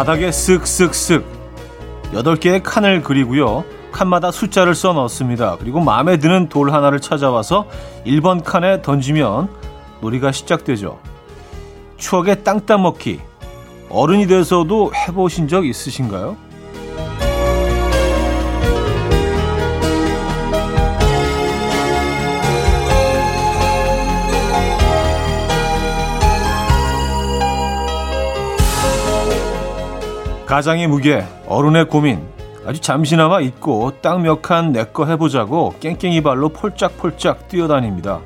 바닥에 쓱쓱쓱 8개의 칸을 그리고요. 칸마다 숫자를 써 넣습니다. 그리고 마음에 드는 돌 하나를 찾아와서 1번 칸에 던지면 놀이가 시작되죠. 추억의 땅 따먹기. 어른이 돼서도 해보신 적 있으신가요? 가장의 무게, 어른의 고민, 아주 잠시나마 잊고 딱 몇 칸 내 거 해보자고 깽깽이 발로 폴짝폴짝 뛰어다닙니다.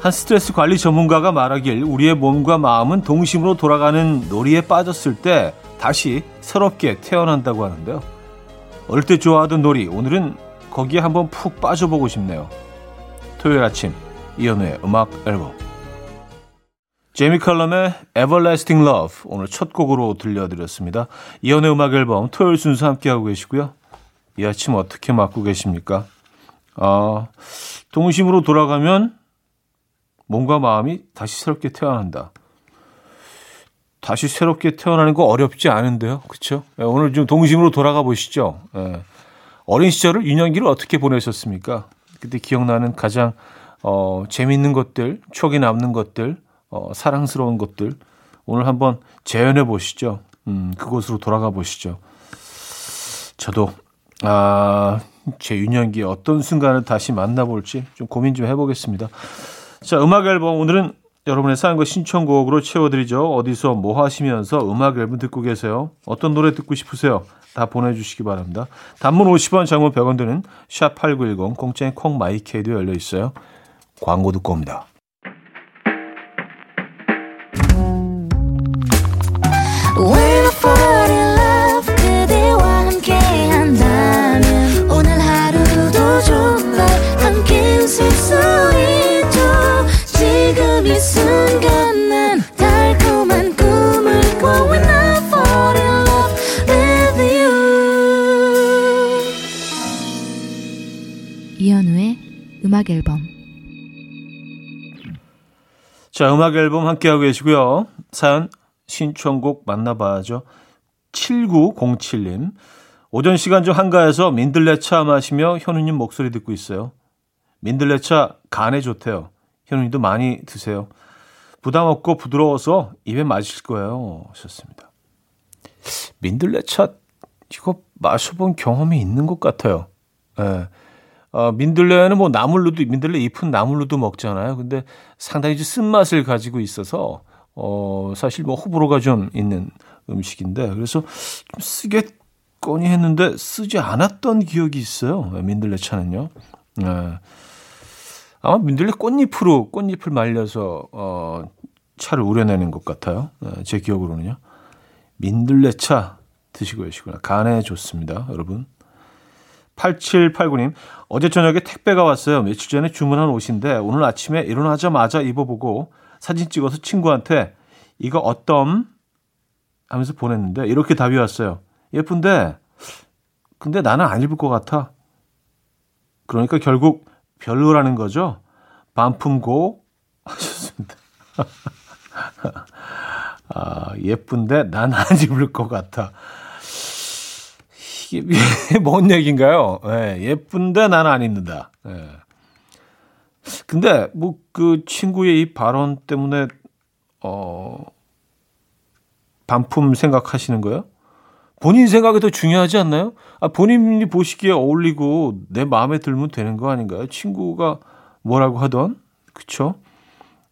한 스트레스 관리 전문가가 말하길 우리의 몸과 마음은 동심으로 돌아가는 놀이에 빠졌을 때 다시 새롭게 태어난다고 하는데요. 어릴 때 좋아하던 놀이, 오늘은 거기에 한번 푹 빠져보고 싶네요. 토요일 아침, 이연우의 음악 앨범. 제미 칼럼의 Everlasting Love 오늘 첫 곡으로 들려드렸습니다. 이연의 음악 앨범 토요일 순서 함께하고 계시고요. 이 아침 어떻게 맞고 계십니까? 아, 동심으로 돌아가면 몸과 마음이 다시 새롭게 태어난다. 다시 새롭게 태어나는 거 어렵지 않은데요. 그렇죠? 오늘 좀 동심으로 돌아가 보시죠. 예. 어린 시절을 유년기를 어떻게 보내셨습니까? 그때 기억나는 가장 어, 재밌는 것들, 추억이 남는 것들, 어, 사랑스러운 것들 오늘 한번 재현해 보시죠. 음, 그곳으로 돌아가 보시죠. 저도 아, 제 유년기에 어떤 순간을 다시 만나볼지 좀 고민 좀 해보겠습니다. 자, 음악 앨범 오늘은 여러분의 사연과 신청곡으로 채워드리죠. 어디서 뭐 하시면서 음악 앨범 듣고 계세요? 어떤 노래 듣고 싶으세요? 다 보내주시기 바랍니다. 단문 50원, 장문 100원 드는 샵8910 공짜인 콩마이케이도 열려 있어요. 광고 듣고 옵니다. 자, 음악 앨범 함께하고 계시고요. 사연 신청곡 만나봐야죠. 7907님. 오전 시간 중 한가해서 민들레차 마시며 현우님 목소리 듣고 있어요. 민들레차 간에 좋대요. 현우님도 많이 드세요. 부담 없고 부드러워서 입에 맞으실 거예요. 하셨습니다. 민들레차 이거 마셔본 경험이 있는 것 같아요. 예. 네. 어, 민들레는 뭐 나물로도 민들레 잎은 나물로도 먹잖아요. 근데 상당히 쓴맛을 가지고 있어서 어, 사실 뭐 호불호가 좀 있는 음식인데 그래서 좀 쓰겠거니 했는데 쓰지 않았던 기억이 있어요. 민들레 차는요. 네. 아마 민들레 꽃잎으로 꽃잎을 말려서 어, 차를 우려내는 것 같아요. 네, 제 기억으로는요. 민들레 차 드시고 계시구나. 간에 좋습니다, 여러분. 8789님, 어제 저녁에 택배가 왔어요. 며칠 전에 주문한 옷인데 오늘 아침에 일어나자마자 입어보고 사진 찍어서 친구한테 이거 어떤 하면서 보냈는데 이렇게 답이 왔어요. 예쁜데 근데 나는 안 입을 것 같아. 그러니까 결국 별로라는 거죠. 반품고 하셨습니다. 아, 예쁜데 난 안 입을 것 같아. 이게 뭔 얘기인가요? 예, 예쁜데 나는 안 입는다. 예. 근데 뭐 그 친구의 이 발언 때문에 어 반품 생각하시는 거예요? 본인 생각이 더 중요하지 않나요? 아, 본인이 보시기에 어울리고 내 마음에 들면 되는 거 아닌가요? 친구가 뭐라고 하던 그쵸?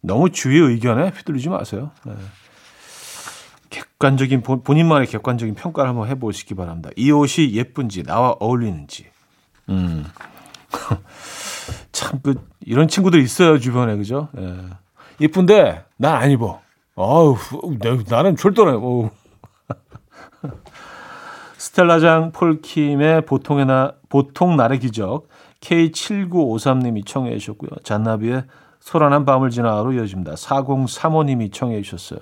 너무 주위의 의견에 휘둘리지 마세요. 네. 객관적인 본인만의 객관적인 평가를 한번 해보시기 바랍니다. 이 옷이 예쁜지 나와 어울리는지. 음. 참, 그, 이런 친구들 있어요, 주변에, 그죠? 예. 예쁜데, 난 안 입어. 어우, 나는 절대 안 입어. 스텔라장 폴킴의 보통의 나, 보통 날의 기적, K7953님이 청해 주셨고요. 잔나비의 소란한 밤을 지나로 이어집니다. 4035님이 청해 주셨어요.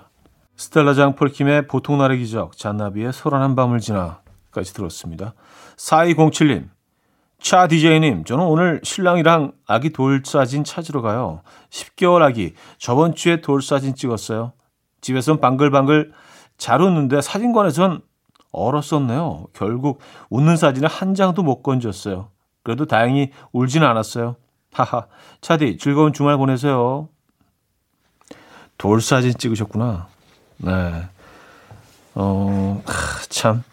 스텔라 장 폴킴의 보통 날의 기적, 잔나비의 소란한 밤을 지나까지 들었습니다. 4207님, 차 DJ님, 저는 오늘 신랑이랑 아기 돌 사진 찾으러 가요. 10개월 아기, 저번 주에 돌 사진 찍었어요. 집에선 방글방글 잘 웃는데 사진관에선 얼었었네요. 결국 웃는 사진을 한 장도 못 건졌어요. 그래도 다행히 울진 않았어요. 하하. 차디, 즐거운 주말 보내세요. 돌 사진 찍으셨구나. 네. 어, 참.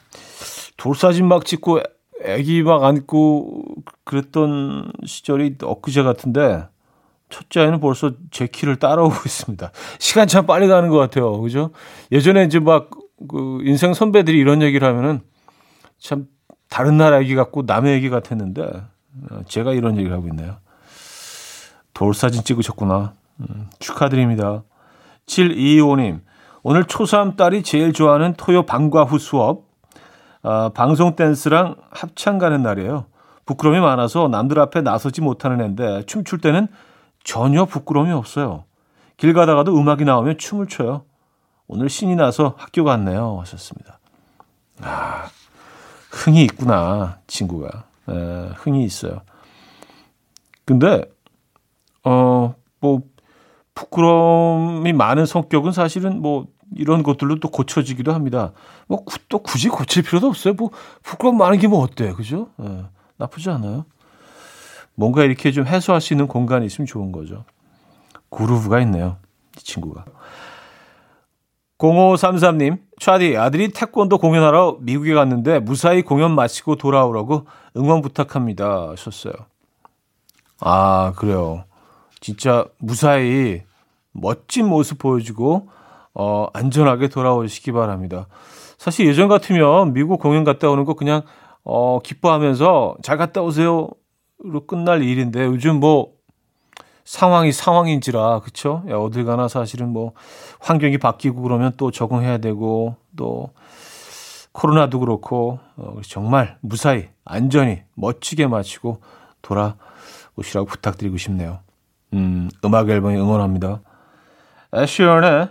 돌 사진 막 찍고 애기 막 안고 그랬던 시절이 엊그제 같은데 첫째 아이는 벌써 제 키를 따라오고 있습니다. 시간 참 빨리 가는 것 같아요. 그죠? 예전에 이제 막 그 인생 선배들이 이런 얘기를 하면은 참 다른 나라 얘기 같고 남의 얘기 같았는데 어, 제가 이런 얘기를 하고 있네요. 돌 사진 찍으셨구나. 음, 축하드립니다. 725님, 오늘 초3 딸이 제일 좋아하는 토요 방과 후 수업, 아, 방송 댄스랑 합창 가는 날이에요. 부끄러움이 많아서 남들 앞에 나서지 못하는 애인데 춤출 때는 전혀 부끄러움이 없어요. 길 가다가도 음악이 나오면 춤을 춰요. 오늘 신이 나서 학교 갔네요. 하셨습니다. 아, 흥이 있구나, 친구가. 에, 흥이 있어요. 근데, 어, 뭐, 부끄러움이 많은 성격은 사실은 뭐, 이런 것들로 또 고쳐지기도 합니다. 뭐, 또 굳이 고칠 필요도 없어요. 뭐, 부끄러움 많은 게 뭐 어때? 그죠? 에, 나쁘지 않아요. 뭔가 이렇게 좀 해소할 수 있는 공간이 있으면 좋은 거죠. 그루브가 있네요. 이 친구가. 0533님, 차디, 아들이 태권도 공연하러 미국에 갔는데 무사히 공연 마치고 돌아오라고 응원 부탁합니다. 하셨어요. 아, 그래요. 진짜 무사히 멋진 모습 보여주고, 어, 안전하게 돌아오시기 바랍니다. 사실 예전 같으면 미국 공연 갔다 오는 거 그냥, 어, 기뻐하면서 잘 갔다 오세요. 로 끝날 일인데 요즘 뭐 상황이 상황인지라 그쵸? 야, 어딜 가나 사실은 뭐 환경이 바뀌고 그러면 또 적응해야 되고 또 코로나도 그렇고 어, 정말 무사히 안전히 멋지게 마치고 돌아오시라고 부탁드리고 싶네요. 음, 음악 앨범이 응원합니다. 에드 시런의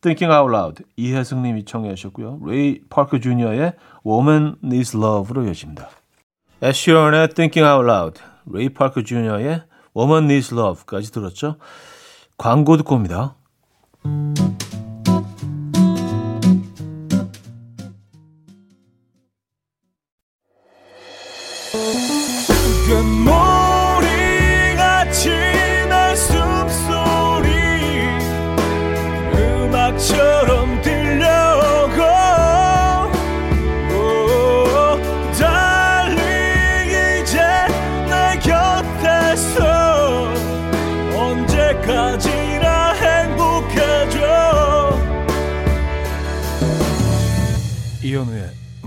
Thinking Out Loud 이혜승님이 청해 주셨고요. 레이 파커 주니어의 Woman Needs Love로 이어집니다. 에드 시런의 Thinking Out Loud 레이 파커 주니어의 Woman Needs Love까지 들었죠. 광고 듣고 옵니다.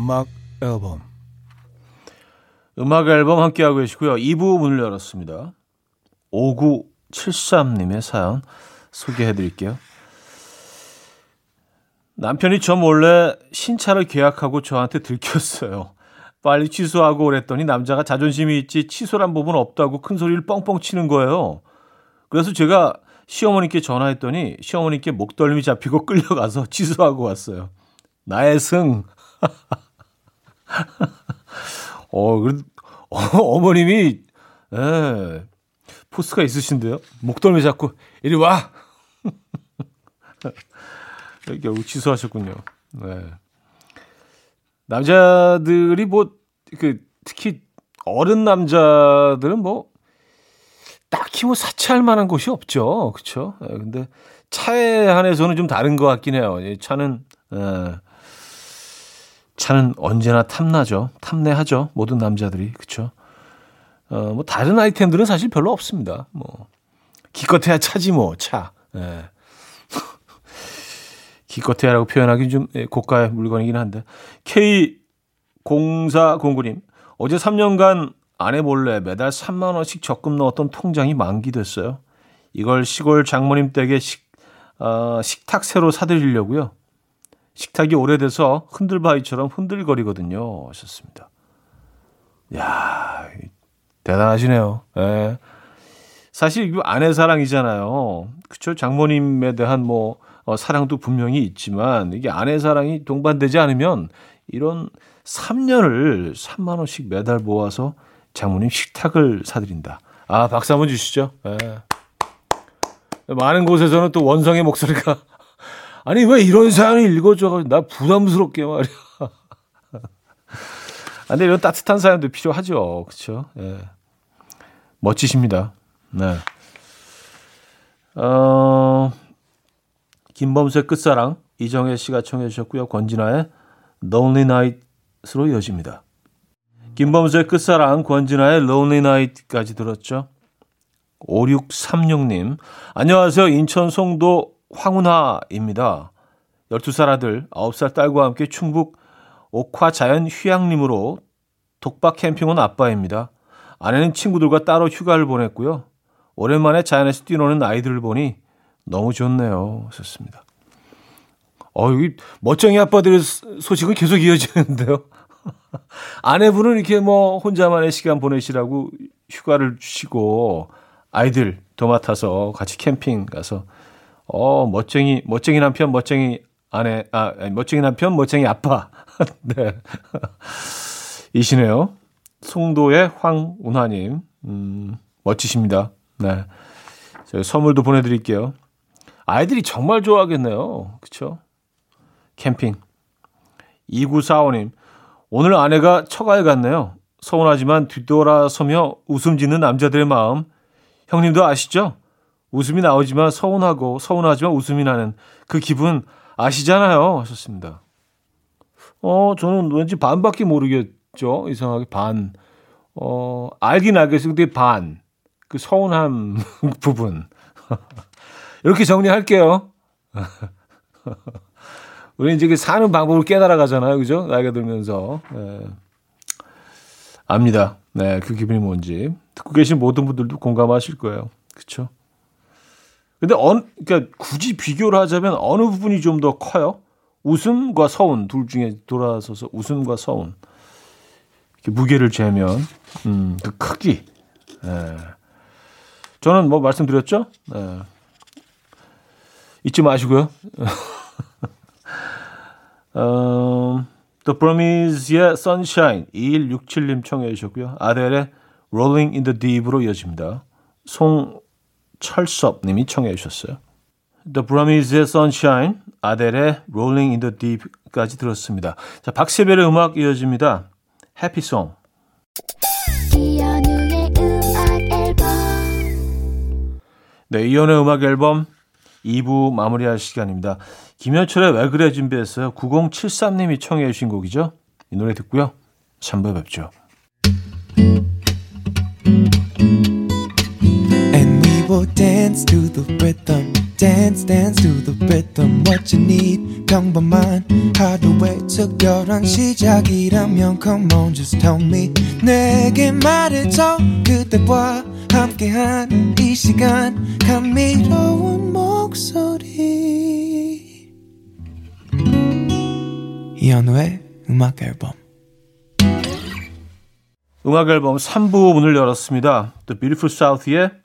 음악 앨범 음악 앨범 함께하고 계시고요. 2부 문을 열었습니다. 5973님의 사연 소개해 드릴게요. 남편이 저 몰래 신차를 계약하고 저한테 들켰어요. 빨리 취소하고 그랬더니 남자가 자존심이 있지 취소란 부분 없다고 큰 소리를 뻥뻥 치는 거예요. 그래서 제가 시어머니께 전화했더니 시어머니께 목덜미 잡히고 끌려가서 취소하고 왔어요. 나의 승. 어, 그, 어, 어머님이, 예, 포스가 있으신데요. 목덜미 잡고, 이리 와! 결국 취소하셨군요. 네. 남자들이 뭐, 그, 특히 어른 남자들은 뭐, 딱히 뭐 사치할 만한 곳이 없죠. 그쵸? 예, 근데 차에 한해서는 좀 다른 것 같긴 해요. 차는, 예, 차는 언제나 탐나죠. 탐내하죠. 모든 남자들이. 그쵸? 어, 뭐, 다른 아이템들은 사실 별로 없습니다. 뭐, 기껏해야 차지 뭐, 차. 예. 기껏해야라고 표현하기는 좀 예, 고가의 물건이긴 한데. K0409님, 어제 3년간 아내 몰래 매달 3만원씩 적금 넣었던 통장이 만기됐어요. 이걸 시골 장모님 댁에 식, 어, 식탁 새로 사드리려고요. 식탁이 오래돼서 흔들바위처럼 흔들거리거든요. 하셨습니다. 야 대단하시네요. 예. 사실 이거 아내 사랑이잖아요. 그쵸? 장모님에 대한 뭐, 어, 사랑도 분명히 있지만, 이게 아내 사랑이 동반되지 않으면, 이런 3년을 3만 원씩 매달 모아서 장모님 식탁을 사드린다. 아, 박수 한번 주시죠. 예. 많은 곳에서는 또 원성의 목소리가 아니 왜 이런 사연을 읽어줘? 나 부담스럽게 말이야. 아, 근데 이런 따뜻한 사연도 필요하죠. 그렇죠? 예. 멋지십니다. 네. 어, 김범수의 끝사랑 이정혜 씨가 청해 주셨고요. 권진아의 Lonely Night으로 이어집니다. 김범수의 끝사랑 권진아의 Lonely Night까지 들었죠. 5636님 안녕하세요. 인천 송도 황운하입니다. 12살 아들 9살 딸과 함께 충북 옥화 자연 휴양림으로 독박 캠핑 온 아빠입니다. 아내는 친구들과 따로 휴가를 보냈고요. 오랜만에 자연에서 뛰노는 아이들을 보니 너무 좋네요. 하셨습니다. 어, 여기 멋쟁이 아빠들의 소식은 계속 이어지는데요. 아내분은 이렇게 뭐 혼자만의 시간 보내시라고 휴가를 주시고 아이들 도맡아서 같이 캠핑 가서 어, 멋쟁이 멋쟁이 남편, 멋쟁이 아내, 아, 멋쟁이 남편, 멋쟁이 아빠. 네. 이시네요. 송도의 황운하님. 음, 멋지십니다. 네. 제가 선물도 보내드릴게요. 아이들이 정말 좋아하겠네요. 그쵸? 캠핑. 2945님. 오늘 아내가 처가에 갔네요. 서운하지만 뒤돌아서며 웃음 짓는 남자들의 마음. 형님도 아시죠? 웃음이 나오지만 서운하고 서운하지만 웃음이 나는 그 기분 아시잖아요. 하셨습니다. 어, 저는 왠지 반밖에 모르겠죠. 이상하게 반. 어, 알긴 알겠어요. 근데 반. 그 서운한 부분. 이렇게 정리할게요. 우리 이제 그 사는 방법을 깨달아 가잖아요. 그죠? 나이가 들면서. 네. 압니다. 네, 그 기분이 뭔지. 듣고 계신 모든 분들도 공감하실 거예요. 그쵸? 근데 어느, 그러니까 굳이 비교를 하자면 어느 부분이 좀 더 커요? 웃음과 서운 둘 중에 돌아서서 웃음과 서운 이렇게 무게를 재면 음, 그 크기. 예. 저는 뭐 말씀드렸죠? 예. 잊지 마시고요. 어, The Promise의 Sunshine 2167님 청해 주셨고요. 아델의 Rolling in the Deep으로 이어집니다. 송 철섭 님이 청해 주셨어요. The Promise의 Sunshine, 아델의 Rolling in the Deep까지 들었습니다. 자, 박세별의 음악 이어집니다. Happy Song. 네, 이연의 음악 앨범 2부 마무리할 시간입니다. 김현철의 왜 그래 준비했어요. 9073님이 청해 주신 곡이죠. 이 노래 듣고요. 3부 뵙죠. And will dance to the rhythm. dance dance to the rhythm what you need 평범한 하루의 특별한 시작이라면 come on just tell me 내게 말해줘 그대와 함께한 이 시간 감미로운 목소리 이현우의 음악 앨범 음악 앨범 3부 문을 열었습니다. The Beautiful South의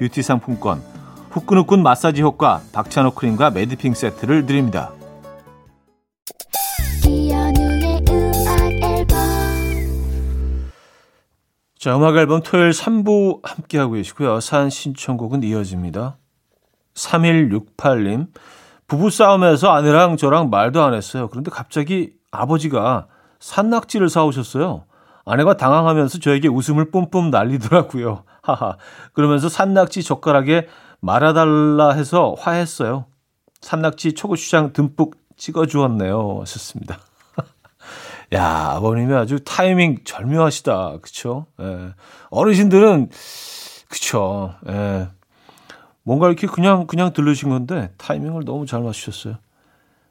뷰티 상품권, 후끈후끈 마사지 효과 박찬호 크림과 매디핑 세트를 드립니다. 자, 음악 앨범 토요일 3부 함께하고 계시고요. 산 신청곡은 이어집니다. 3168님, 부부싸움에서 아내랑 저랑 말도 안 했어요. 그런데 갑자기 아버지가 산낙지를 사오셨어요. 아내가 당황하면서 저에게 웃음을 뿜뿜 날리더라고요. 하하. 그러면서 산낙지 젓가락에 말아달라 해서 화했어요. 산낙지 초고추장 듬뿍 찍어주었네요. 하셨습니다. 야, 아버님이 아주 타이밍 절묘하시다. 그쵸? 예. 어르신들은, 그쵸. 예. 뭔가 이렇게 그냥, 그냥 들르신 건데, 타이밍을 너무 잘 맞추셨어요.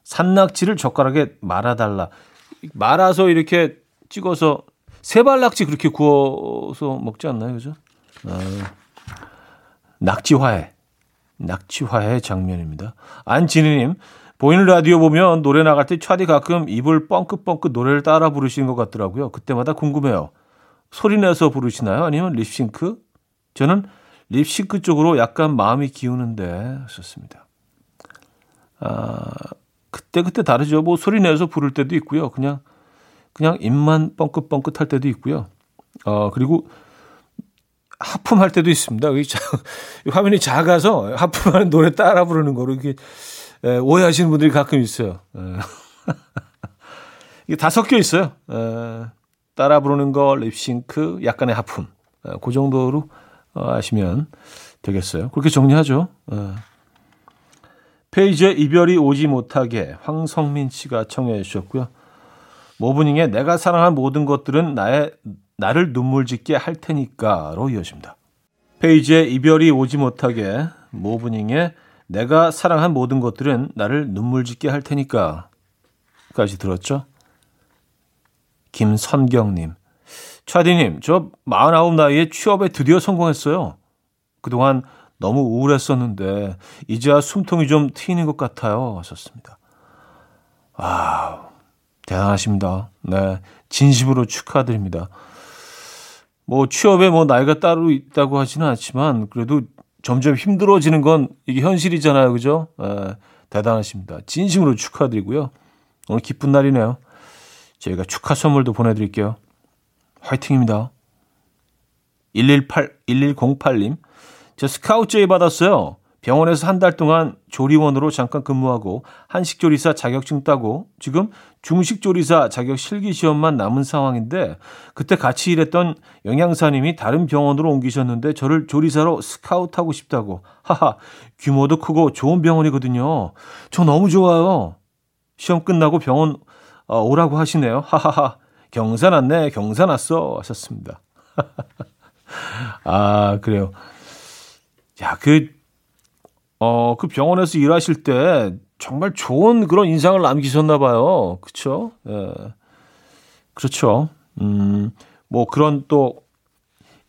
산낙지를 젓가락에 말아달라. 말아서 이렇게 찍어서, 세발낙지 그렇게 구워서 먹지 않나요? 그죠? 아, 낙지화해. 낙지화해 장면입니다. 안진희님, 보이는 라디오 보면 노래 나갈 때 차디 가끔 입을 뻥긋뻥긋 노래를 따라 부르시는 것 같더라고요. 그때마다 궁금해요. 소리 내서 부르시나요? 아니면 립싱크? 저는 립싱크 쪽으로 약간 마음이 기우는데 하셨습니다. 아, 그때 그때 다르죠. 뭐 소리 내서 부를 때도 있고요. 그냥 그냥 입만 뻥긋뻥긋 할 때도 있고요. 어, 그리고 하품할 때도 있습니다. 화면이 작아서 하품하는 노래 따라 부르는 거로 이게 예, 오해하시는 분들이 가끔 있어요. 예. 이게 다 섞여 있어요. 예, 따라 부르는 거, 립싱크, 약간의 하품. 예, 그 정도로 어, 아시면 되겠어요. 그렇게 정리하죠. 예. 페이지에 이별이 오지 못하게 황성민 씨가 청해 주셨고요. 모브닝의 내가 사랑한 모든 것들은 나의 나를 눈물 짓게 할 테니까로 이어집니다. 페이지에 이별이 오지 못하게 모브닝의 내가 사랑한 모든 것들은 나를 눈물 짓게 할 테니까 까지 들었죠? 김선경님. 차디님, 저 49 나이에 취업에 드디어 성공했어요. 그동안 너무 우울했었는데, 이제야 숨통이 좀 트이는 것 같아요. 하셨습니다. 아, 대단하십니다. 네. 진심으로 축하드립니다. 뭐, 취업에 뭐, 나이가 따로 있다고 하지는 않지만, 그래도 점점 힘들어지는 건 이게 현실이잖아요. 그죠? 에, 대단하십니다. 진심으로 축하드리고요. 오늘 기쁜 날이네요. 저희가 축하 선물도 보내드릴게요. 화이팅입니다. 118, 1108님. 저 스카우트제이 받았어요. 병원에서 한 달 동안 조리원으로 잠깐 근무하고 한식조리사 자격증 따고 지금 중식조리사 자격 실기 시험만 남은 상황인데 그때 같이 일했던 영양사님이 다른 병원으로 옮기셨는데 저를 조리사로 스카우트하고 싶다고 하하 규모도 크고 좋은 병원이거든요. 저 너무 좋아요. 시험 끝나고 병원 어, 오라고 하시네요. 하하하 경사 났네 경사 났어 하셨습니다. 아 그래요. 야그 어, 그 병원에서 일하실 때 정말 좋은 그런 인상을 남기셨나 봐요. 그쵸? 예. 그렇죠. 음, 뭐 그런 또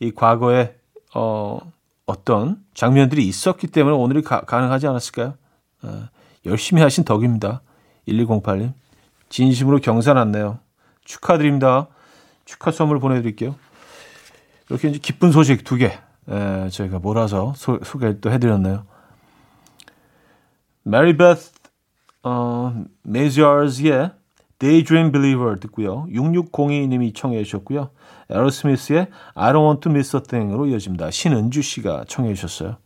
이 과거에 어, 어떤 장면들이 있었기 때문에 오늘이 가, 능하지 않았을까요? 예. 열심히 하신 덕입니다. 1208님. 진심으로 경사났네요. 축하드립니다. 축하 선물 보내 드릴게요. 이렇게 이제 기쁜 소식 두 개, 예, 저희가 몰아서 소, 소개를 또 해드렸네요. 메리베스 어, 메지어즈의 Daydream Believer 듣고요. 6602님이 청해 주셨고요. 에로스미스의 I Don't Want to Miss a Thing으로 이어집니다. 신은주 씨가 청해 주셨어요.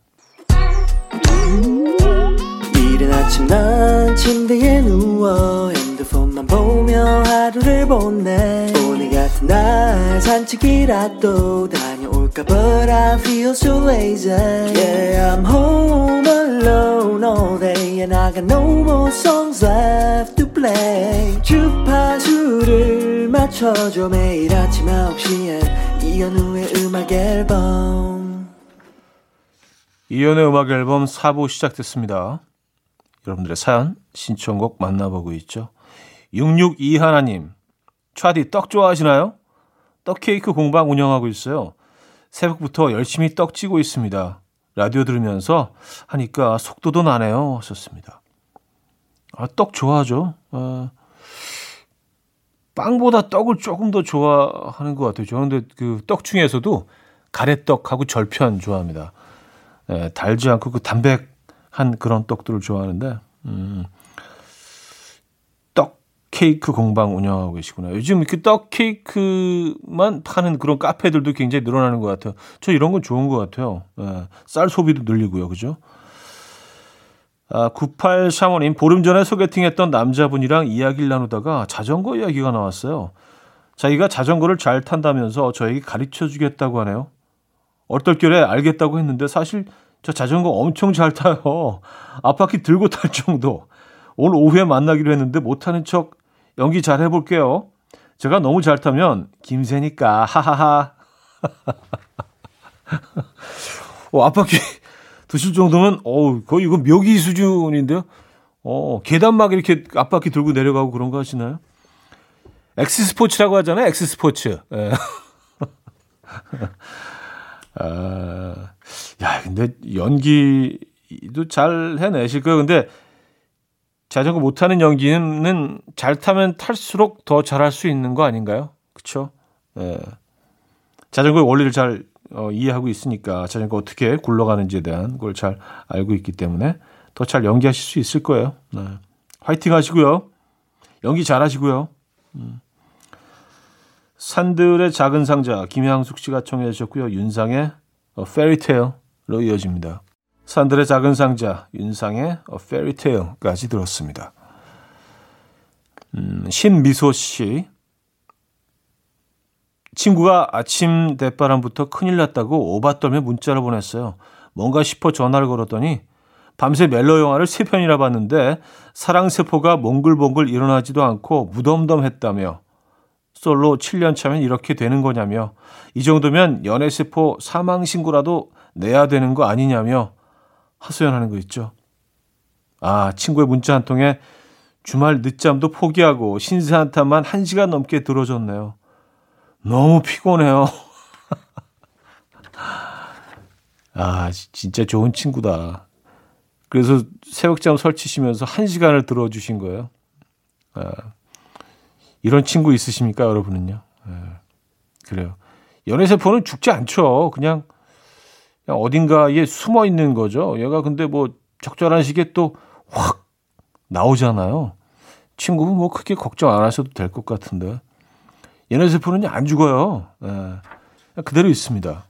이른 아침 난 침대에 누워 핸드폰만 보며 하루를 보내 오늘 같은 날 산책이라도 다녀올까 But I feel so lazy Yeah I'm home alone all day And I got no more songs left to play 주파수를 맞춰줘 매일 아침 9시에 이현우의 음악 앨범 이현우의 음악 앨범 4부 시작됐습니다 여러분들의 사연, 신청곡 만나보고 있죠. 662 하나님, 차디 떡 좋아하시나요? 떡 케이크 공방 운영하고 있어요. 새벽부터 열심히 떡 찌고 있습니다. 라디오 들으면서 하니까 속도도 나네요. 하셨습니다. 아, 떡 좋아하죠. 아, 빵보다 떡을 조금 더 좋아하는 것 같아요. 저런데 그떡 중에서도 가래떡하고 절편 좋아합니다. 예, 달지 않고 그 담백한 그런 떡들을 좋아하는데, 음, 케이크 공방 운영하고 계시구나. 요즘 이렇게 떡 케이크만 파는 그런 카페들도 굉장히 늘어나는 것 같아요. 저 이런 건 좋은 것 같아요. 예, 쌀 소비도 늘리고요. 그죠? 아, 98샤머님, 보름 전에 소개팅했던 남자분이랑 이야기를 나누다가 자전거 이야기가 나왔어요. 자기가 자전거를 잘 탄다면서 저에게 가르쳐 주겠다고 하네요. 얼떨결에 알겠다고 했는데 사실 저 자전거 엄청 잘 타요. 앞바퀴 들고 탈 정도. 오늘 오후에 만나기로 했는데 못하는 척 연기 잘 해볼게요. 제가 너무 잘 타면 김새니까 하하하. 어, 앞바퀴 드실 정도면 어 거의 이거 묘기 수준인데요. 어 계단 막 이렇게 앞바퀴 들고 내려가고 그런 거 하시나요? 엑스 스포츠라고 하잖아요. X sports. 예. 아, 야, 근데 연기도 잘 해내실 거예요. 근데 자전거 못하는 연기는 잘 타면 탈수록 더 잘할 수 있는 거 아닌가요? 그쵸? 예. 자전거의 원리를 잘 어, 이해하고 있으니까 자전거 어떻게 굴러가는지에 대한 걸 잘 알고 있기 때문에 더 잘 연기하실 수 있을 거예요. 네. 화이팅 하시고요. 연기 잘 하시고요. 음. 산들의 작은 상자 김향숙 씨가 청해 주셨고요. 윤상의 Tale로 이어집니다. 산들의 작은 상자 윤상의 A Fairy Tale까지 들었습니다. 음, 신미소 씨 친구가 아침 대바람부터 큰일 났다고 오바 떨며 문자를 보냈어요. 뭔가 싶어 전화를 걸었더니 밤새 멜로 영화를 세 편이나 봤는데 사랑세포가 몽글몽글 일어나지도 않고 무덤덤했다며 솔로 7년 차면 이렇게 되는 거냐며 이 정도면 연애세포 사망신고라도 내야 되는 거 아니냐며 하소연하는 거 있죠. 아, 친구의 문자 한 통에 주말 늦잠도 포기하고 신세 한탄만 1시간 넘게 들어줬네요. 너무 피곤해요. 아, 진짜 좋은 친구다. 그래서 새벽잠 설치시면서 1시간을 들어주신 거예요. 아, 이런 친구 있으십니까, 여러분은요? 네. 그래요. 연애세포는 죽지 않죠. 그냥 어딘가에 숨어 있는 거죠. 얘가 근데 뭐 적절한 시기에 또 확 나오잖아요. 친구는 뭐 크게 걱정 안 하셔도 될 것 같은데. 연애세포는 안 죽어요. 네. 그대로 있습니다.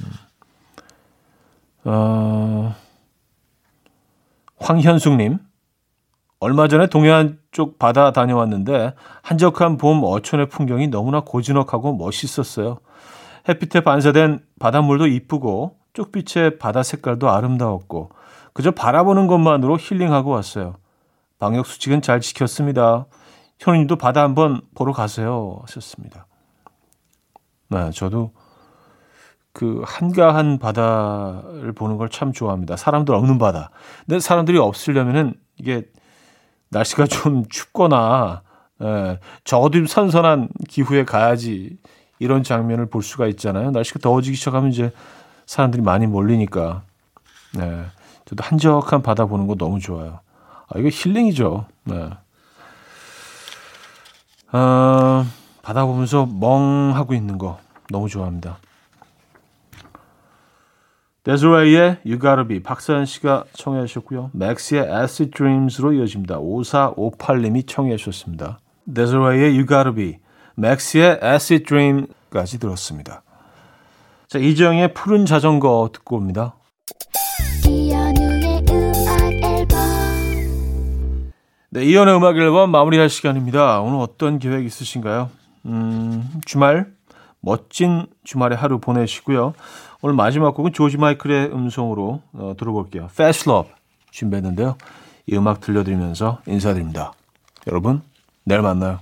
음. 어, 황현숙님. 얼마 전에 동해안 쪽 바다 다녀왔는데 한적한 봄 어촌의 풍경이 너무나 고즈넉하고 멋있었어요. 햇빛에 반사된 바닷물도 이쁘고 쪽빛의 바다 색깔도 아름다웠고 그저 바라보는 것만으로 힐링하고 왔어요. 방역 수칙은 잘 지켰습니다. 현우님도 바다 한번 보러 가세요. 하셨습니다. 네, 저도 그 한가한 바다를 보는 걸 참 좋아합니다. 사람들 없는 바다. 근데 사람들이 없으려면은 이게 날씨가 좀 춥거나 예, 적어도 선선한 기후에 가야지 이런 장면을 볼 수가 있잖아요. 날씨가 더워지기 시작하면 이제 사람들이 많이 몰리니까. 네. 저도 한적한 바다 보는 거 너무 좋아요. 아, 이거 힐링이죠. 네. 어, 바다 보면서 멍하고 있는 거 너무 좋아합니다. 데즈레이의 You Gotta Be 박사연 씨가 청해 주셨고요. 맥스의 Acid Dreams로 이어집니다. 5458님이 청해 주셨습니다. 데즈레이의 You Gotta Be 맥스의 Acid Dream까지 들었습니다. 자, 이정의 푸른 자전거 듣고 옵니다. 네, 이연의 음악 앨범 마무리할 시간입니다. 오늘 어떤 계획 있으신가요? 음, 주말 멋진 주말의 하루 보내시고요. 오늘 마지막 곡은 조지 마이클의 음성으로 어, 들어볼게요. Fast Love 준비했는데요. 이 음악 들려드리면서 인사드립니다. 여러분, 내일 만나요.